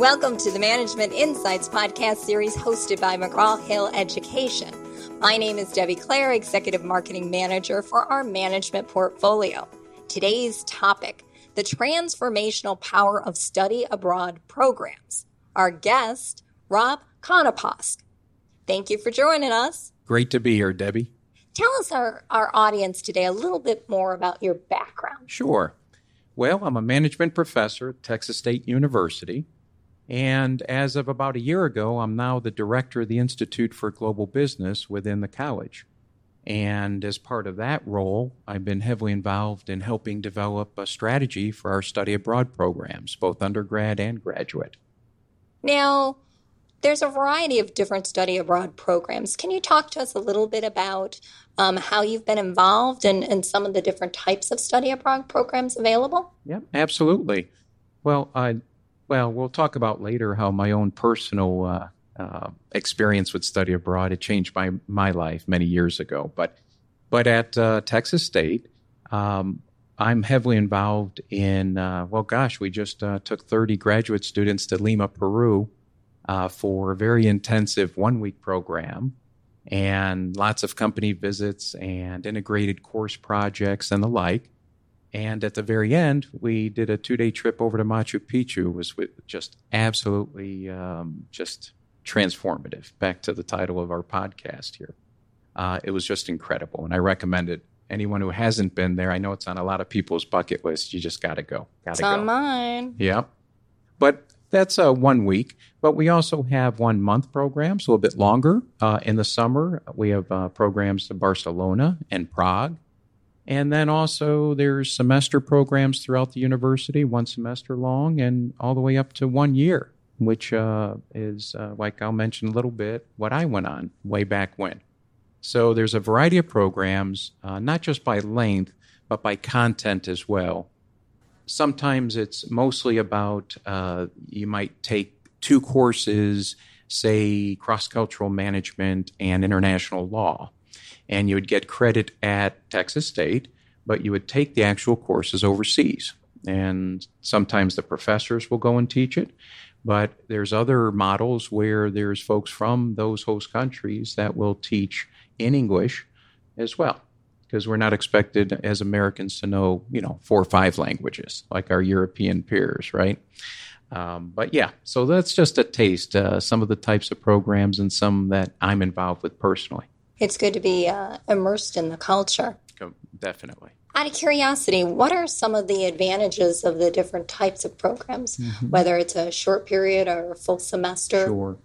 Welcome to the Management Insights podcast series hosted by McGraw Hill Education. My name is Debbie Clare, Executive Marketing Manager for our management portfolio. Today's topic the transformational power of study abroad programs. Our guest, Rob Konopaske. Thank you for joining us. Great to be here, Debbie. Tell us, our, our audience today, a little bit more about your background. Sure. Well, I'm a management professor at Texas State University. And as of about a year ago, I'm now the director of the Institute for Global Business within the college. And as part of that role, I've been heavily involved in helping develop a strategy for our study abroad programs, both undergrad and graduate. Now, there's a variety of different study abroad programs. Can you talk to us a little bit about um, how you've been involved and, and some of the different types of study abroad programs available? Yep, absolutely. Well, I well, we'll talk about later how my own personal uh, uh, experience with study abroad it changed my my life many years ago. But but at uh, Texas State, um, I'm heavily involved in. Uh, well, gosh, we just uh, took 30 graduate students to Lima, Peru, uh, for a very intensive one week program. And lots of company visits and integrated course projects and the like. And at the very end, we did a two day trip over to Machu Picchu. It was just absolutely um, just transformative. Back to the title of our podcast here. Uh, it was just incredible, and I recommend it. Anyone who hasn't been there, I know it's on a lot of people's bucket list. You just got to go. Gotta it's go. on mine. Yep. But that's uh, one week. But we also have one month programs, a little bit longer. Uh, in the summer, we have uh, programs to Barcelona and Prague and then also there's semester programs throughout the university, one semester long and all the way up to one year, which uh, is, uh, like I'll mention a little bit, what I went on way back when. So there's a variety of programs, uh, not just by length, but by content as well. Sometimes it's mostly about uh, you might take two courses, say cross cultural management and international law and you would get credit at Texas State, but you would take the actual courses overseas. And sometimes the professors will go and teach it, but there's other models where there's folks from those host countries that will teach in English as well because we're not expected as Americans to know, you know, four or five languages like our European peers, right? Um, but yeah, so that's just a taste, uh, some of the types of programs and some that I'm involved with personally it's good to be uh, immersed in the culture. Oh, definitely. Out of curiosity, what are some of the advantages of the different types of programs, mm-hmm. whether it's a short period or a full semester? Sure.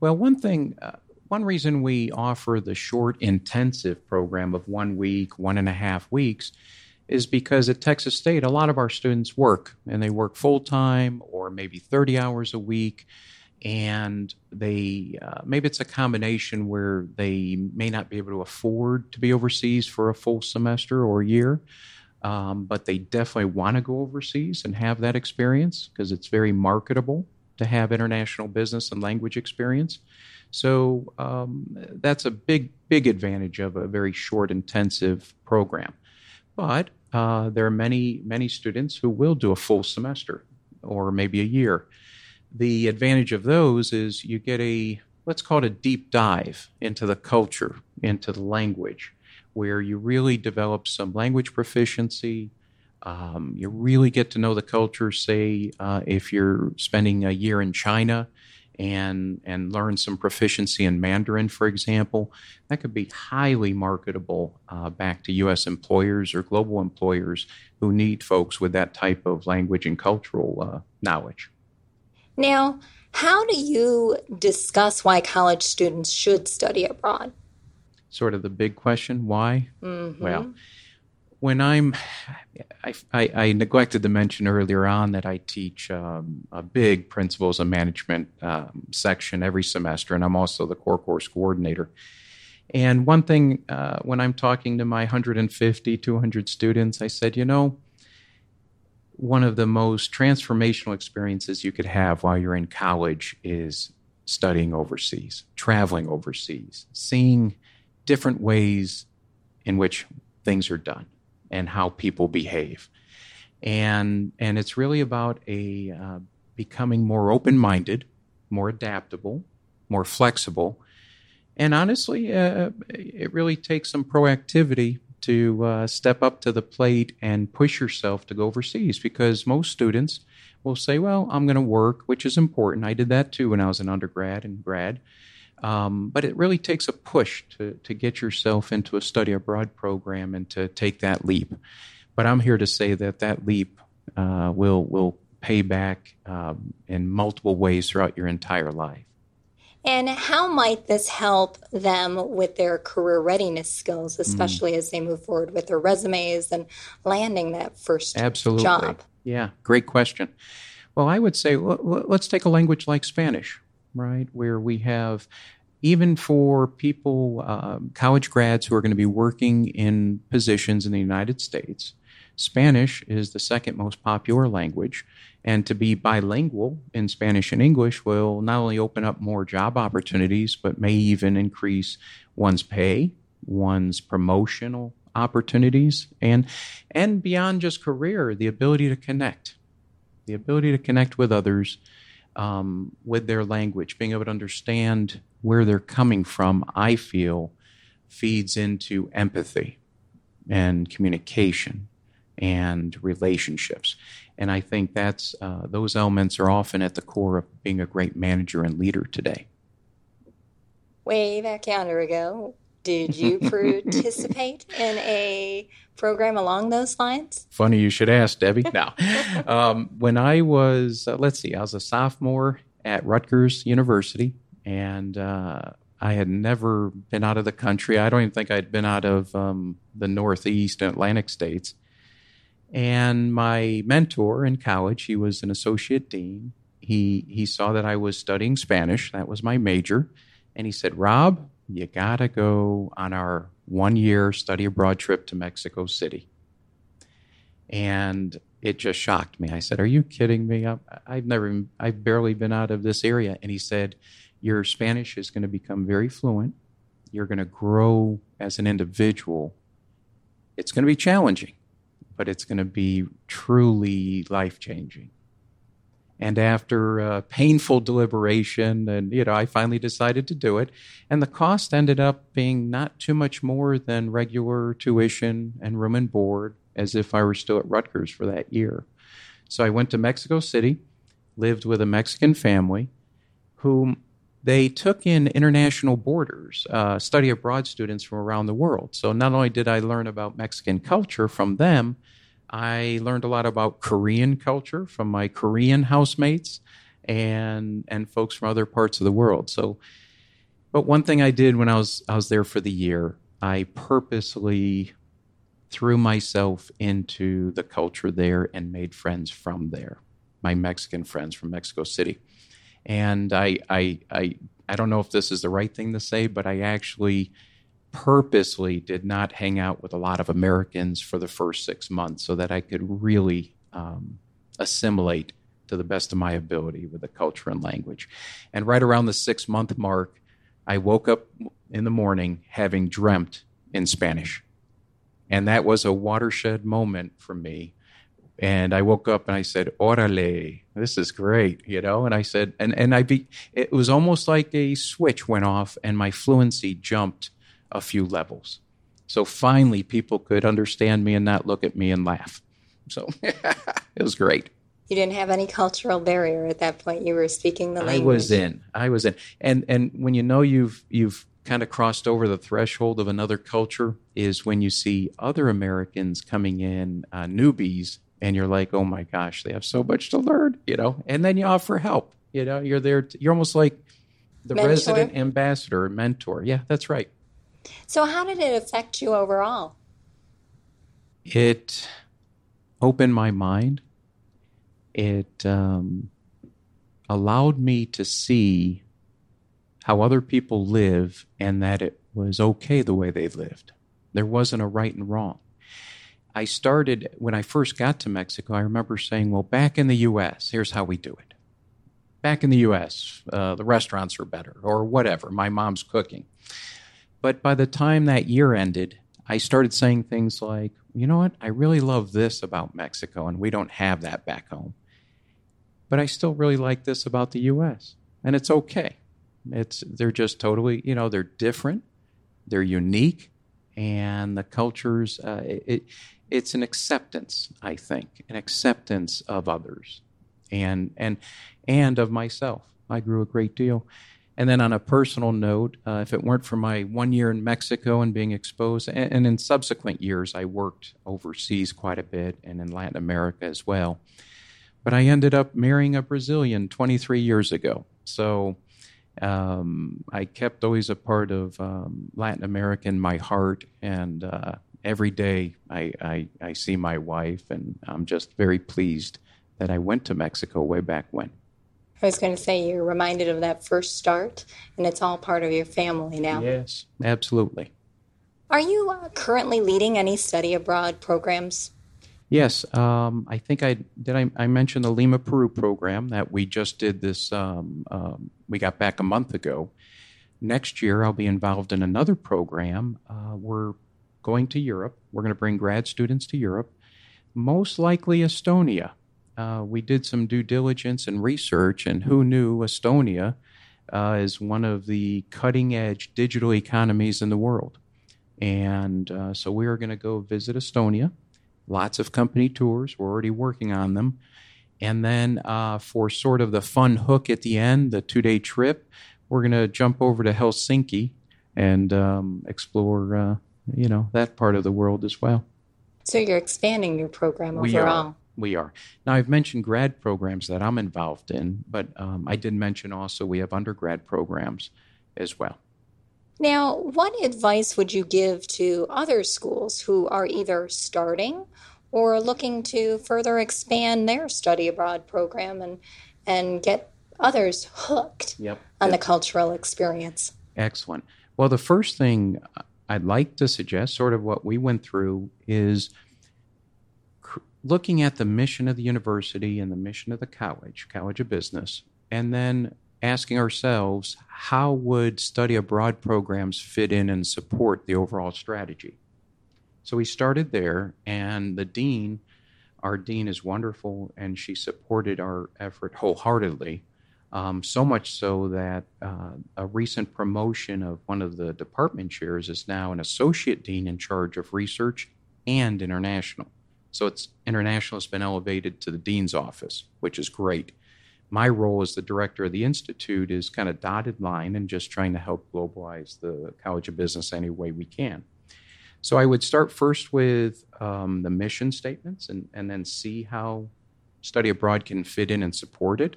Well, one thing, uh, one reason we offer the short intensive program of one week, one and a half weeks, is because at Texas State, a lot of our students work and they work full time or maybe 30 hours a week and they uh, maybe it's a combination where they may not be able to afford to be overseas for a full semester or a year um, but they definitely want to go overseas and have that experience because it's very marketable to have international business and language experience. So um, that's a big big advantage of a very short intensive program. But uh, there are many many students who will do a full semester or maybe a year the advantage of those is you get a let's call it a deep dive into the culture, into the language, where you really develop some language proficiency. Um, you really get to know the culture. Say, uh, if you're spending a year in China and and learn some proficiency in Mandarin, for example, that could be highly marketable uh, back to U.S. employers or global employers who need folks with that type of language and cultural uh, knowledge. Now, how do you discuss why college students should study abroad? Sort of the big question why? Mm-hmm. Well, when I'm, I, I, I, neglected to mention earlier on that I teach um, a big principles of management um, section every semester, and I'm also the core course coordinator. And one thing, uh, when I'm talking to my 150, 200 students, I said, you know, one of the most transformational experiences you could have while you're in college is studying overseas, traveling overseas, seeing different ways in which things are done and how people behave. And, and it's really about a, uh, becoming more open minded, more adaptable, more flexible. And honestly, uh, it really takes some proactivity to uh, step up to the plate and push yourself to go overseas because most students will say, Well, I'm going to work, which is important. I did that too when I was an undergrad and grad. Um, but it really takes a push to, to get yourself into a study abroad program and to take that leap. But I'm here to say that that leap uh, will will pay back um, in multiple ways throughout your entire life. And how might this help them with their career readiness skills, especially mm. as they move forward with their resumes and landing that first Absolutely. job? Yeah, great question. Well, I would say let's take a language like Spanish, right, where we have even for people, um, college grads who are going to be working in positions in the United States, Spanish is the second most popular language. And to be bilingual in Spanish and English will not only open up more job opportunities, but may even increase one's pay, one's promotional opportunities, and and beyond just career, the ability to connect, the ability to connect with others um, with their language, being able to understand where they're coming from. I feel feeds into empathy and communication and relationships. And I think that's uh, those elements are often at the core of being a great manager and leader today. Way back yonder ago, did you participate in a program along those lines? Funny you should ask, Debbie. Now, um, when I was, uh, let's see, I was a sophomore at Rutgers University, and uh, I had never been out of the country. I don't even think I'd been out of um, the Northeast and Atlantic states. And my mentor in college, he was an associate dean. He he saw that I was studying Spanish. That was my major, and he said, "Rob, you gotta go on our one year study abroad trip to Mexico City." And it just shocked me. I said, "Are you kidding me? I, I've never, I've barely been out of this area." And he said, "Your Spanish is going to become very fluent. You're going to grow as an individual. It's going to be challenging." But it's going to be truly life changing. And after uh, painful deliberation, and you know, I finally decided to do it. And the cost ended up being not too much more than regular tuition and room and board, as if I were still at Rutgers for that year. So I went to Mexico City, lived with a Mexican family, whom they took in international boarders, uh, study abroad students from around the world. So not only did I learn about Mexican culture from them, I learned a lot about Korean culture from my Korean housemates and and folks from other parts of the world. So, but one thing I did when I was I was there for the year, I purposely threw myself into the culture there and made friends from there, my Mexican friends from Mexico City. And I, I, I, I don't know if this is the right thing to say, but I actually purposely did not hang out with a lot of Americans for the first six months so that I could really um, assimilate to the best of my ability with the culture and language. And right around the six month mark, I woke up in the morning having dreamt in Spanish. And that was a watershed moment for me and I woke up and I said, "Orale, this is great," you know. And I said, and and I be, it was almost like a switch went off, and my fluency jumped a few levels. So finally, people could understand me and not look at me and laugh. So it was great. You didn't have any cultural barrier at that point. You were speaking the language. I was in. I was in. And and when you know you've you've kind of crossed over the threshold of another culture is when you see other Americans coming in, uh, newbies and you're like, oh my gosh, they have so much to learn, you know. And then you offer help. You know, you're there. To, you're almost like the mentor. resident ambassador, mentor. Yeah, that's right. So, how did it affect you overall? It opened my mind. It um, allowed me to see how other people live and that it was okay the way they lived. There wasn't a right and wrong. I started when I first got to Mexico. I remember saying, "Well, back in the U.S., here's how we do it. Back in the U.S., uh, the restaurants are better, or whatever. My mom's cooking." But by the time that year ended, I started saying things like, "You know what? I really love this about Mexico, and we don't have that back home." but I still really like this about the U.S. and it's okay. It's they're just totally you know they're different, they're unique, and the cultures. Uh, it it's an acceptance, I think, an acceptance of others, and and and of myself. I grew a great deal. And then on a personal note, uh, if it weren't for my one year in Mexico and being exposed, and, and, in subsequent years, I worked overseas quite a bit and in Latin America as well. But I ended up marrying a Brazilian 23 years ago. So um, I kept always a part of um, Latin America in my heart. And uh, every day I, I, I see my wife, and I'm just very pleased that I went to Mexico way back when. I was going to say you're reminded of that first start, and it's all part of your family now. Yes, absolutely. Are you uh, currently leading any study abroad programs? Yes, um, I think I did. I, I mentioned the Lima Peru program that we just did this. Um, um, we got back a month ago. Next year, I'll be involved in another program. Uh, we're going to Europe. We're going to bring grad students to Europe, most likely Estonia uh, we did some due diligence and research, and who knew Estonia uh, is one of the cutting edge digital economies in the world. And uh, so we are going to go visit Estonia. Lots of company tours. We're already working on them. And then uh, for sort of the fun hook at the end, the two day trip, we're going to jump over to Helsinki and um, explore, uh, you know, that part of the world as well. So you're expanding your program overall we are. Now, I've mentioned grad programs that I'm involved in, but um, I did mention also we have undergrad programs as well. Now, what advice would you give to other schools who are either starting or looking to further expand their study abroad program and, and get others hooked yep. on the cultural experience? Excellent. Well, the first thing I'd like to suggest, sort of what we went through, is – looking at the mission of the university and the mission of the college, College of Business, and then asking ourselves how would study abroad programs fit in and support the overall strategy. So we started there, and the dean, our dean is wonderful, and she supported our effort wholeheartedly. Um, so much so that uh, a recent promotion of one of the department chairs is now an associate dean in charge of research and international. So it's international has been elevated to the dean's office, which is great. My role as the director of the institute is kind of dotted line and just trying to help globalize the College of Business any way we can. So I would start first with um, the mission statements and, and then see how study abroad can fit in and support it.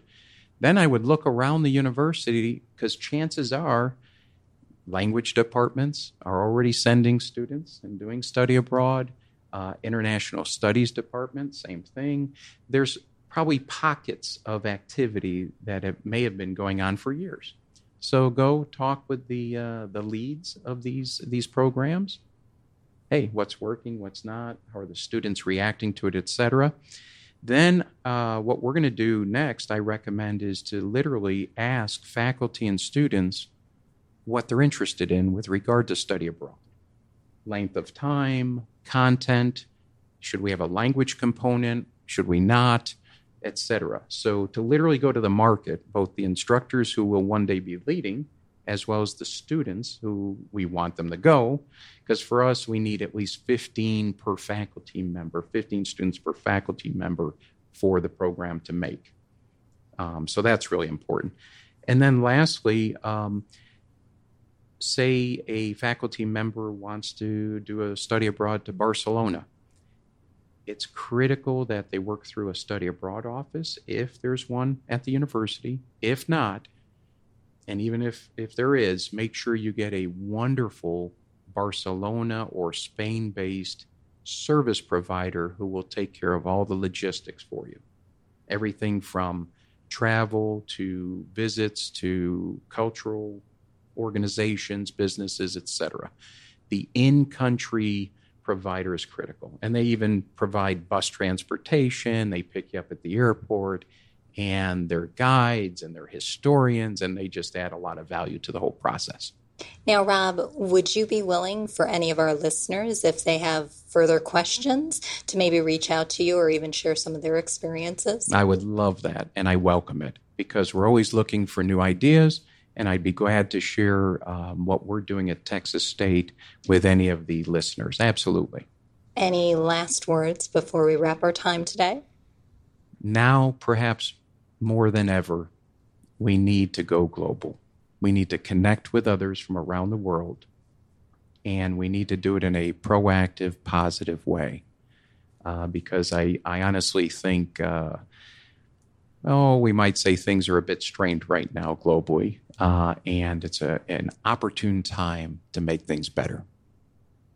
Then I would look around the university because chances are language departments are already sending students and doing study abroad uh, international studies department, same thing. There's probably pockets of activity that have, may have been going on for years. So go talk with the uh, the leads of these these programs. Hey, what's working? What's not? How are the students reacting to it, etc. Then uh, what we're going to do next, I recommend, is to literally ask faculty and students what they're interested in with regard to study abroad length of time, content. Should we have a language component? Should we not? Etc. So to literally go to the market, both the instructors who will one day be leading, as well as the students who we want them to go, because for us we need at least 15 per faculty member, 15 students per faculty member for the program to make. Um, so that's really important. And then lastly, um, say a faculty member wants to do a study abroad to Barcelona, it's critical that they work through a study abroad office if there's one at the university. If not, and even if, if there is, make sure you get a wonderful Barcelona or Spain based service provider who will take care of all the logistics for you. Everything from travel to visits to cultural organizations, businesses, etc. The in-country provider is critical, and they even provide bus transportation. They pick you up at the airport, and they're guides and they're historians, and they just add a lot of value to the whole process. Now, Rob, would you be willing for any of our listeners, if they have further questions, to maybe reach out to you or even share some of their experiences? I would love that, and I welcome it because we're always looking for new ideas, and I'd be glad to share um, what we're doing at Texas State with any of the listeners. Absolutely. Any last words before we wrap our time today? Now, perhaps more than ever, we need to go global. We need to connect with others from around the world, and we need to do it in a proactive, positive way. Uh, because I, I honestly think, uh, oh, we might say things are a bit strained right now globally, uh, and it's a, an opportune time to make things better.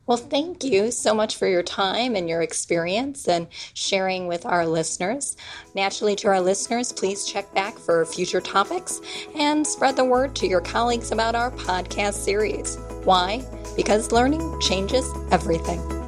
Well, thank you so much for your time and your experience and sharing with our listeners. Naturally, to our listeners, please check back for future topics and spread the word to your colleagues about our podcast series. Why? Because learning changes everything.